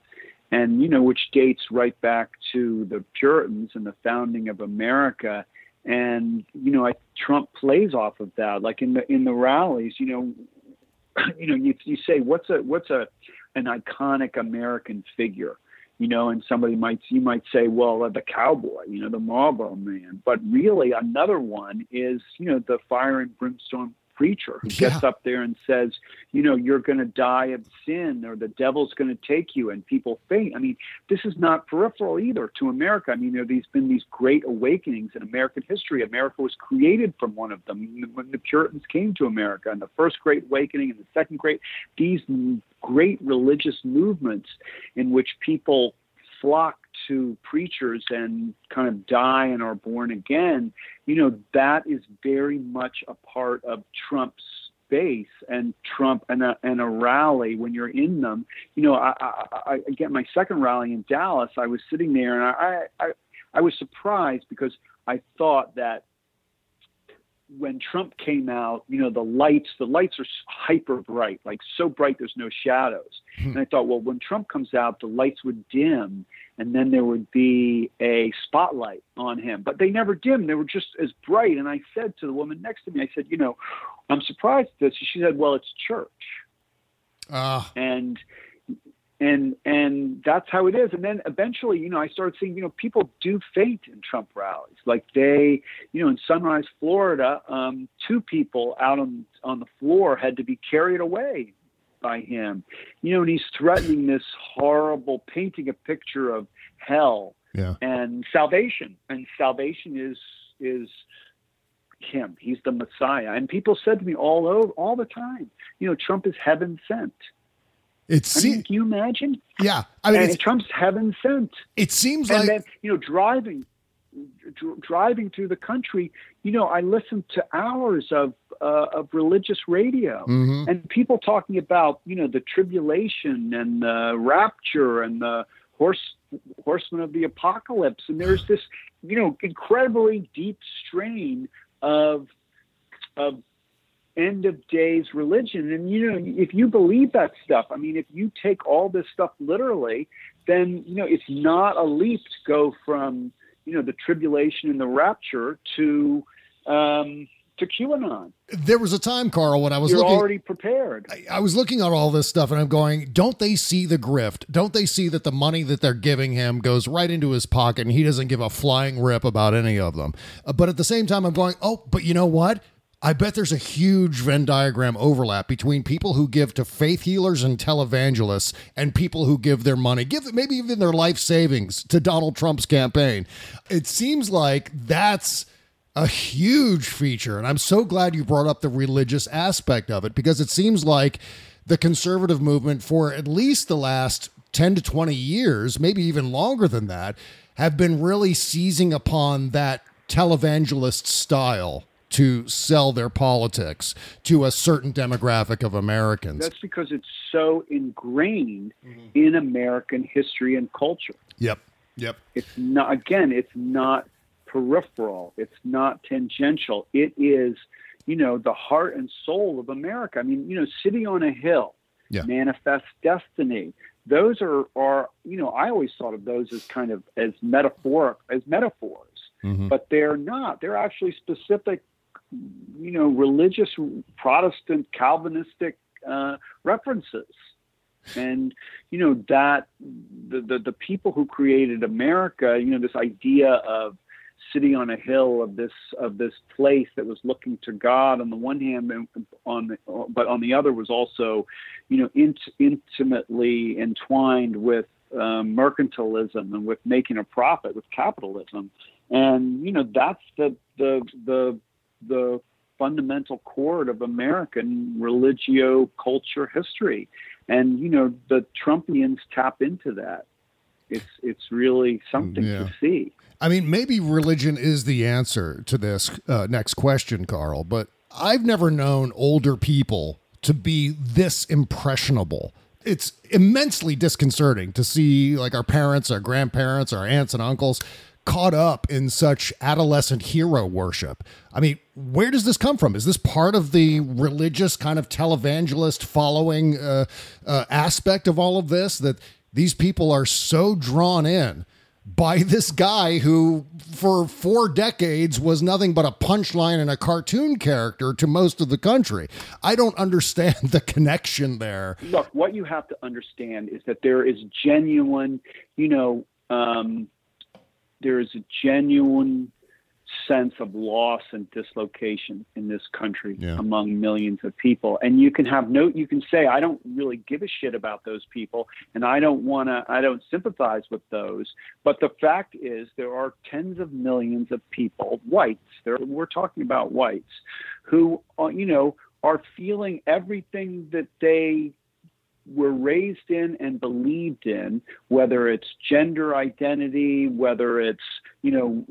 and, you know, which dates right back to the Puritans and the founding of America. And, you know, I, Trump plays off of that. Like in the in the rallies, you know, you know, you, you say what's a what's a an iconic American figure, you know, and somebody might you might say, well, uh, the cowboy, you know, the Marlboro Man, but really another one is you know the fire and brimstone preacher who gets up there and says, you know, you're going to die of sin or the devil's going to take you, and people faint. I mean, this is not peripheral either to America. I mean, there these been these great awakenings in American history. America was created from one of them when the Puritans came to America, and the first Great Awakening and the second Great. These great religious movements in which people flock to preachers and kind of die and are born again. You know, that is very much a part of Trump's base and Trump and a, and a rally when you're in them. You know, I, I, I get my second rally in Dallas. I was sitting there and I, I, I was surprised because I thought that when Trump came out, you know, the lights, the lights are hyper bright, like so bright there's no shadows. and I thought, well, when Trump comes out, the lights would dim and then there would be a spotlight on him. But they never dimmed. They were just as bright. And I said to the woman next to me, I said, you know, I'm surprised at this. She said, well, it's church Ah, and and and that's how it is. And then eventually you know i started seeing you know people do faint in trump rallies. Like they you know in sunrise florida um two people out on on the floor had to be carried away by him. You know and he's threatening this horrible painting a picture of hell yeah. and salvation. And salvation is is him. He's the messiah. And people said to me all over all the time you know trump is heaven sent It's I mean, can you imagine? yeah. I mean, and it's, Trump's heaven sent. it seems And like then, you know, driving, dr- driving through the country, you know, I listened to hours of uh, of religious radio Mhm. and people talking about, you know, the tribulation and the rapture and the horse horsemen of the apocalypse. And there's this, you know, incredibly deep strain of of end of days religion. And you know, if you believe that stuff, I mean, if you take all this stuff literally, then you know it's not a leap to go from you know the tribulation and the rapture to um, to QAnon. there was a time, Carl, when I was You're looking. already prepared. I was looking at all this stuff and I'm going, don't they see the grift? Don't they see that the money that they're giving him goes right into his pocket and he doesn't give a flying rip about any of them? Uh, but at the same time, I'm going, oh, but you know what? I bet there's a huge Venn diagram overlap between people who give to faith healers and televangelists and people who give their money, give maybe even their life savings to Donald Trump's campaign. It seems like that's a huge feature. And I'm so glad you brought up the religious aspect of it because it seems like the conservative movement, for at least the last 10 to 20 years, maybe even longer than that, have been really seizing upon that televangelist style to sell their politics to a certain demographic of Americans. That's because it's so ingrained Mm-hmm. in American history and culture. yep. Yep. It's not again, it's not peripheral, it's not tangential. It is, you know, the heart and soul of America. I mean, you know, City on a Hill, Yeah. Manifest Destiny. Those are, are, you know, I always thought of those as kind of as metaphoric, as metaphors, Mhm. but they're not. They're actually specific, you know, religious Protestant Calvinistic uh, references. And you know that the, the the people who created America, you know, this idea of city on a hill of this of this place that was looking to God on the one hand, and on the, but on the other was also, you know, int- intimately entwined with um, mercantilism and with making a profit with capitalism, and you know that's the the the the fundamental chord of American religio culture history, and you know the Trumpians tap into that. It's it's really something Yeah. to see. I mean, maybe religion is the answer to this uh, next question, Carl, but I've never known older people to be this impressionable. It's immensely disconcerting to see like our parents, our grandparents, our aunts and uncles caught up in such adolescent hero worship. I mean, where does this come from? Is this part of the religious kind of televangelist following uh, uh, aspect of all of this that these people are so drawn in by this guy who, for four decades, was nothing but a punchline and a cartoon character to most of the country. I don't understand the connection there. look, what you have to understand is that there is genuine, you know, um, there is a genuine sense of loss and dislocation in this country Yeah. among millions of people. And you can have no, you can say, I don't really give a shit about those people and I don't want to, I don't sympathize with those. But the fact is, there are tens of millions of people, whites, there, we're talking about whites, who, uh, you know, are feeling everything that they were raised in and believed in, whether it's gender identity, whether it's you know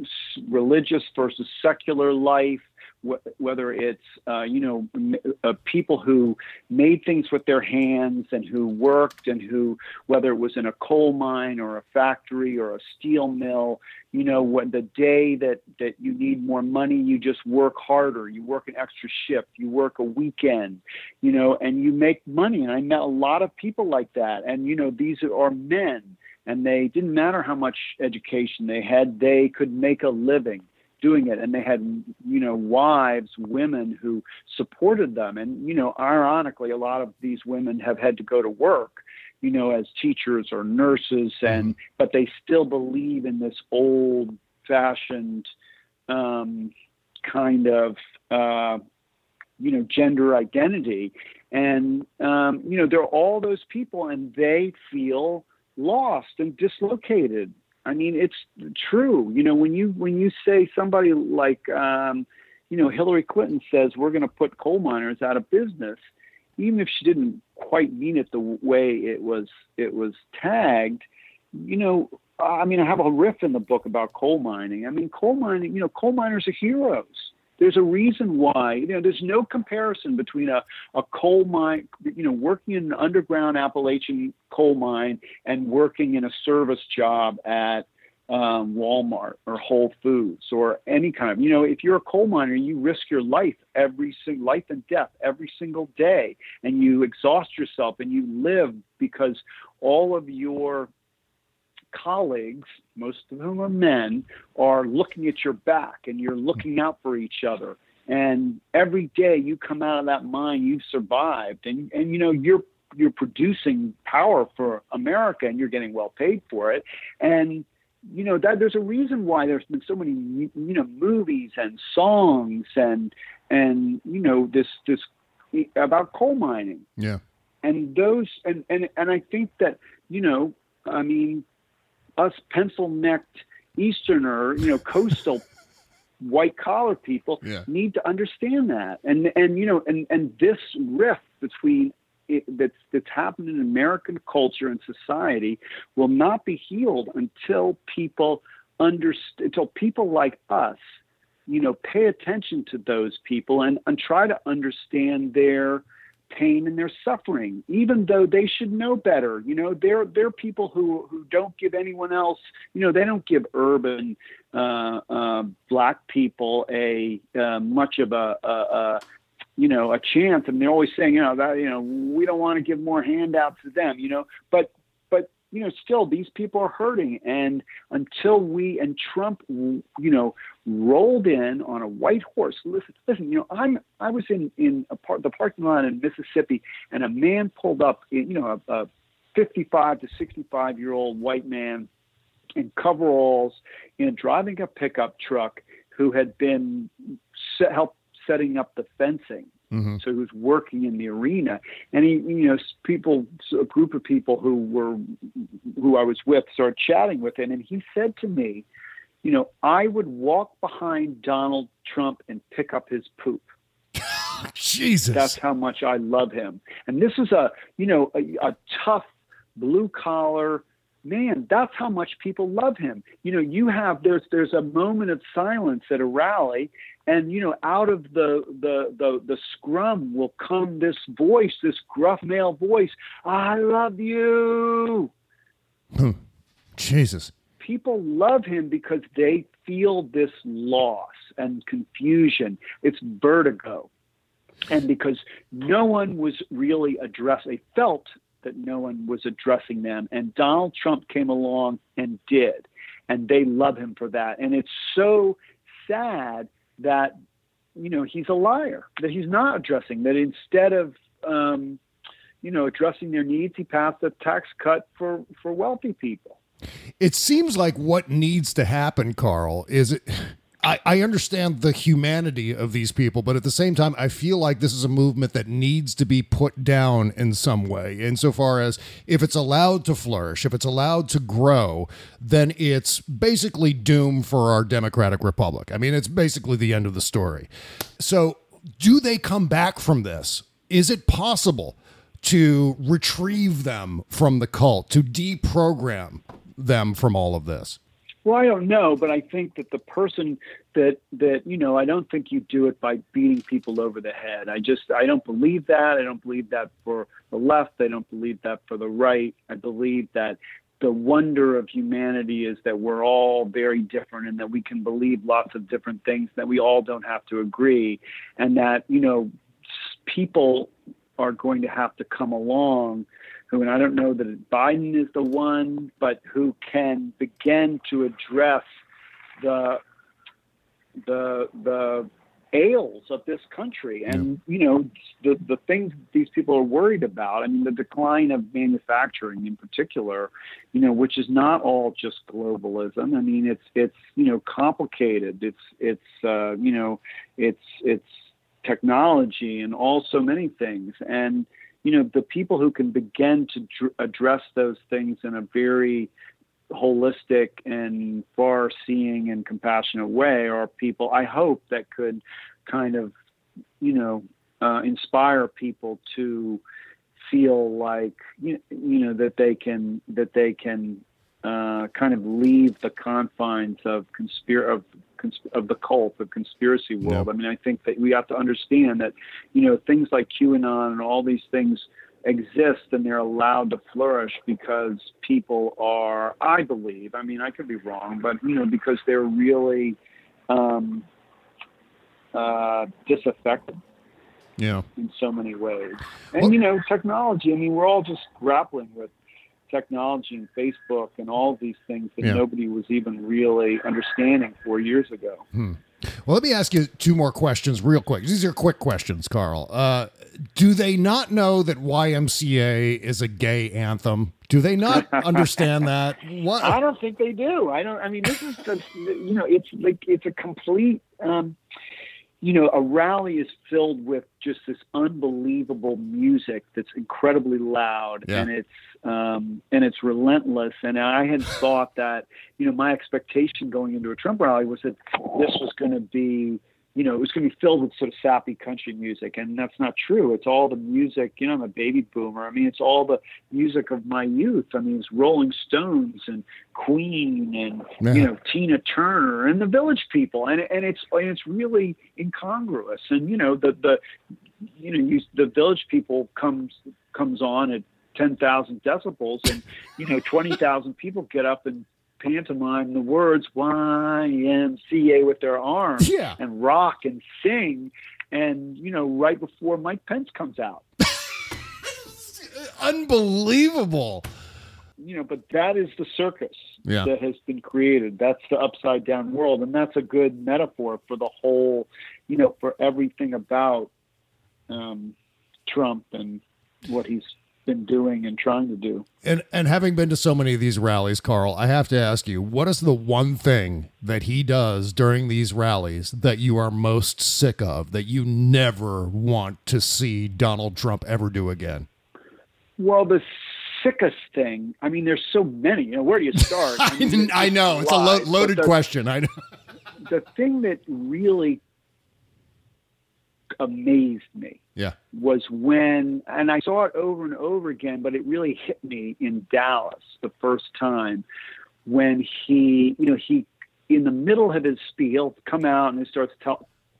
religious versus secular life, wh- whether it's uh, you know m- uh, people who made things with their hands and who worked and who whether it was in a coal mine or a factory or a steel mill, you know when the day that that you need more money, you just work harder, you work an extra shift, you work a weekend, you know, and you make money. And I met a lot of people like that. And, you know, these are men, and they didn't matter how much education they had, they could make a living doing it. And they had, you know, wives, women who supported them. And, you know, ironically, a lot of these women have had to go to work you know as teachers or nurses and but they still believe in this old fashioned um, kind of uh, you know gender identity and um, you know there are all those people and they feel lost and dislocated i mean it's true. You know when you when you say somebody like um, you know hillary clinton says we're going to put coal miners out of business even if she didn't quite mean it the way it was it was tagged you know i mean i have a riff in the book about coal mining. I mean coal mining you know coal miners are heroes there's a reason why you know there's no comparison between a, a coal mine you know working in an underground appalachian coal mine and working in a service job at um, walmart or whole foods or any kind of you know if you're a coal miner you risk your life every single life and death every single day and you exhaust yourself and you live because all of your colleagues, most of whom are men, are looking at your back and you're looking out for each other. And every day you come out of that mine, you've survived, and and you know you're you're producing power for America, and you're getting well paid for it. And you know that there's a reason why there's been so many you know movies and songs and and you know this this about coal mining Yeah. and those and and and I think that you know I mean us pencil necked Easterner you know coastal white collar people Yeah. need to understand that and and you know and and this rift between it, that's that's happened in American culture and society will not be healed until people understand until people like us you know pay attention to those people and and try to understand their pain and their suffering, even though they should know better. You know, they're they're people who who don't give anyone else. You know, they don't give urban uh, uh, black people a uh, much of a, a, a you know a chance, and they're always saying, you know, that you know we don't want to give more handouts to them. You know, but but you know, still these people are hurting, and until we and Trump, you know, rolled in on a white horse. Listen, listen. You know, I'm I was in in a part the parking lot in Mississippi, and a man pulled up. You know, a, a 55 to 65 year old white man in coveralls, you know, driving a pickup truck, who had been set, help setting up the fencing. Mm-hmm. So he was working in the arena, and he, you know, people, a group of people who were, who I was with, started chatting with him, and he said to me, you know, I would walk behind Donald Trump and pick up his poop. Jesus. That's how much I love him. And this is a, you know, a, a tough blue collar man. That's how much people love him. You know, you have there's there's a moment of silence at a rally, and you know, out of the the the, the scrum will come this voice, this gruff male voice. I love you. Hmm. Jesus. People love him because they feel this loss and confusion. It's vertigo. And because no one was really addressed, they felt that no one was addressing them. And Donald Trump came along and did. And they love him for that. And it's so sad that, you know, he's a liar, that he's not addressing, that instead of, um, you know, addressing their needs, he passed a tax cut for, for wealthy people. It seems like what needs to happen, Carl, is it. I, I understand the humanity of these people, but at the same time, I feel like this is a movement that needs to be put down in some way. Insofar as if it's allowed to flourish, if it's allowed to grow, then it's basically doomed for our democratic republic. I mean, it's basically the end of the story. So, do they come back from this? Is it possible to retrieve them from the cult, to deprogram them from all of this? Well, I don't know, but I think that the person that that you know, I don't think you do it by beating people over the head. I just I don't believe that. I don't believe that for the left. I don't believe that for the right. I believe that the wonder of humanity is that we're all very different and that we can believe lots of different things that we all don't have to agree and that you know people are going to have to come along who, and I don't know that Biden is the one, but who can begin to address the the the ails of this country. And yeah. you know the the things these people are worried about i mean the decline of manufacturing in particular you know which is not all just globalism. I mean it's it's you know complicated. It's it's uh you know it's it's technology and all so many things. And you know, the people who can begin to dr- address those things in a very holistic and far seeing and compassionate way are people I hope that could kind of, you know, uh, inspire people to feel like you, you know that they can that they can uh, kind of leave the confines of conspir of of the cult of conspiracy world. I mean, I think that we have to understand that, you know, things like QAnon and all these things exist and they're allowed to flourish because people are, I believe, I mean, I could be wrong, but, you know, because they're really um, uh, disaffected. Yeah. In so many ways. And, well, you know, technology, I mean, we're all just grappling with technology and Facebook and all these things that yeah. nobody was even really understanding four years ago. Hmm. Well, let me ask you two more questions real quick. These are quick questions, Carl. Uh, do they not know that YMCA is a gay anthem? Do they not understand that? What? I don't think they do. I don't. I mean, this is just you know, it's like it's a complete. Um, you know, a rally is filled with just this unbelievable music that's incredibly loud yeah. and it's um, and it's relentless. And I had thought that, you know, my expectation going into a Trump rally was that this was going to be you know, it was going to be filled with sort of sappy country music, and that's not true. It's all the music. You know, I'm a baby boomer. I mean, it's all the music of my youth. I mean, it's Rolling Stones and Queen and yeah. you know Tina Turner and the Village People, and and it's and it's really incongruous. And you know, the the you know, you, the village people comes comes on at ten thousand decibels, and you know, twenty thousand people get up and pantomime the words YMCA with their arms Yeah. and rock and sing, and you know, right before Mike Pence comes out. Unbelievable. you know, but that is the circus Yeah. that has been created. That's the upside down world, and that's a good metaphor for the whole, you know, for everything about um, Trump and what he's been doing and trying to do. And and having been to so many of these rallies, Carl, I have to ask you, what is the one thing that he does during these rallies that you are most sick of, that you never want to see Donald Trump ever do again? Well, the sickest thing. I mean, there's so many. You know, where do you start? I, mean, I know it's a lo- loaded the- question. I know. The thing that really amazed me Yeah. was when, and I saw it over and over again, but it really hit me in Dallas the first time when he, you know, he, in the middle of his spiel, come out and he starts ta-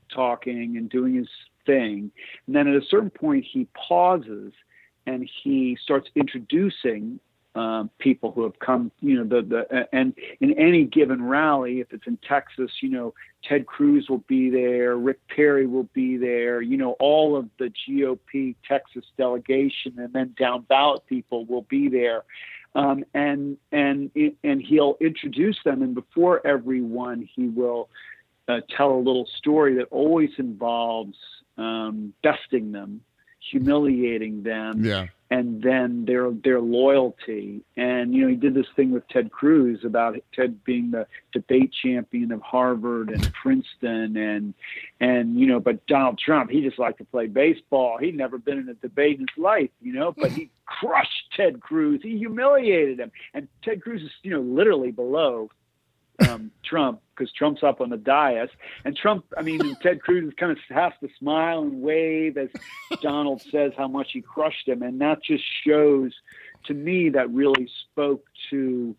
talking and doing his thing. And then at a certain point, he pauses and he starts introducing um, people who have come, you know, the, the, and in any given rally, if it's in Texas, you know, Ted Cruz will be there, Rick Perry will be there, you know, all of the GOP Texas delegation and then down ballot people will be there. Um, and, and, and he'll introduce them. And before everyone, he will uh, tell a little story that always involves um, besting them, humiliating them, Yeah. and then their their loyalty. And you know, he did this thing with Ted Cruz about Ted being the debate champion of Harvard and Princeton, and and you know, but Donald Trump, he just liked to play baseball. He'd never been in a debate in his life, you know, but he crushed Ted Cruz. He humiliated him, and Ted Cruz is you know literally below um, Trump because Trump's up on the dais, and Trump, I mean, Ted Cruz kind of has to smile and wave as Donald says how much he crushed him, and that just shows to me that really spoke to,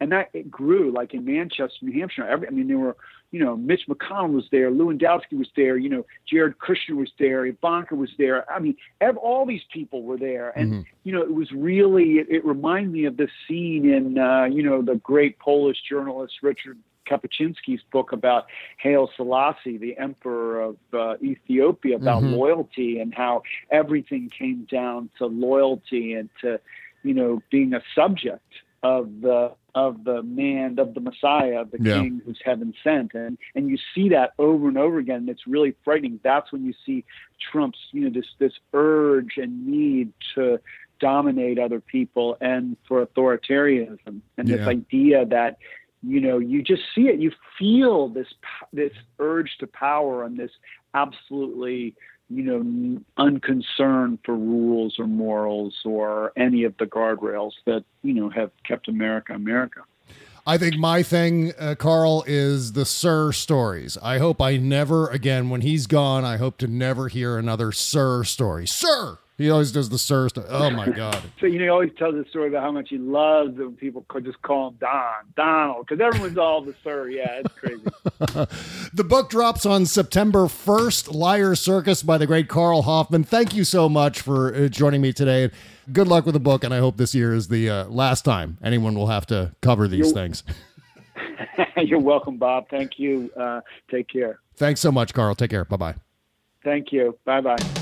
and that it grew like in Manchester, New Hampshire. Every, I mean, there were, you know, Mitch McConnell was there, Lewandowski was there, you know, Jared Kushner was there, Ivanka was there. I mean, ev- all these people were there, and you know, it was really. It, it reminded me of this scene in, uh, you know, the great Polish journalist Richard Kapuscinski's book about Haile Selassie, the emperor of uh, Ethiopia, about Mhm. loyalty and how everything came down to loyalty and to, you know, being a subject of the of the man of the Messiah, of the Yeah. King who's heaven sent, and and you see that over and over again. And it's really frightening. That's when you see Trump's, you know, this this urge and need to dominate other people and for authoritarianism and this idea that you know you just see it you feel this this urge to power and this absolutely you know unconcern for rules or morals or any of the guardrails that you know have kept america america I think my thing, uh, Carl, is the Sir stories. I hope I never again, when he's gone, I hope to never hear another Sir story. Sir! He always does the Sir story. Oh my God. so you know he always tells the story about how much he loves when people could just call him don donald because everyone's all the sir yeah it's crazy The book drops on September 1st, Liar's Circus by the great Carl Hoffman. Thank you so much for uh, joining me today. Good luck with the book, and I hope this year is the uh, last time anyone will have to cover these You're- things. you're welcome bob thank you uh, take care Thanks so much, Carl. Take care. Bye bye. thank you bye bye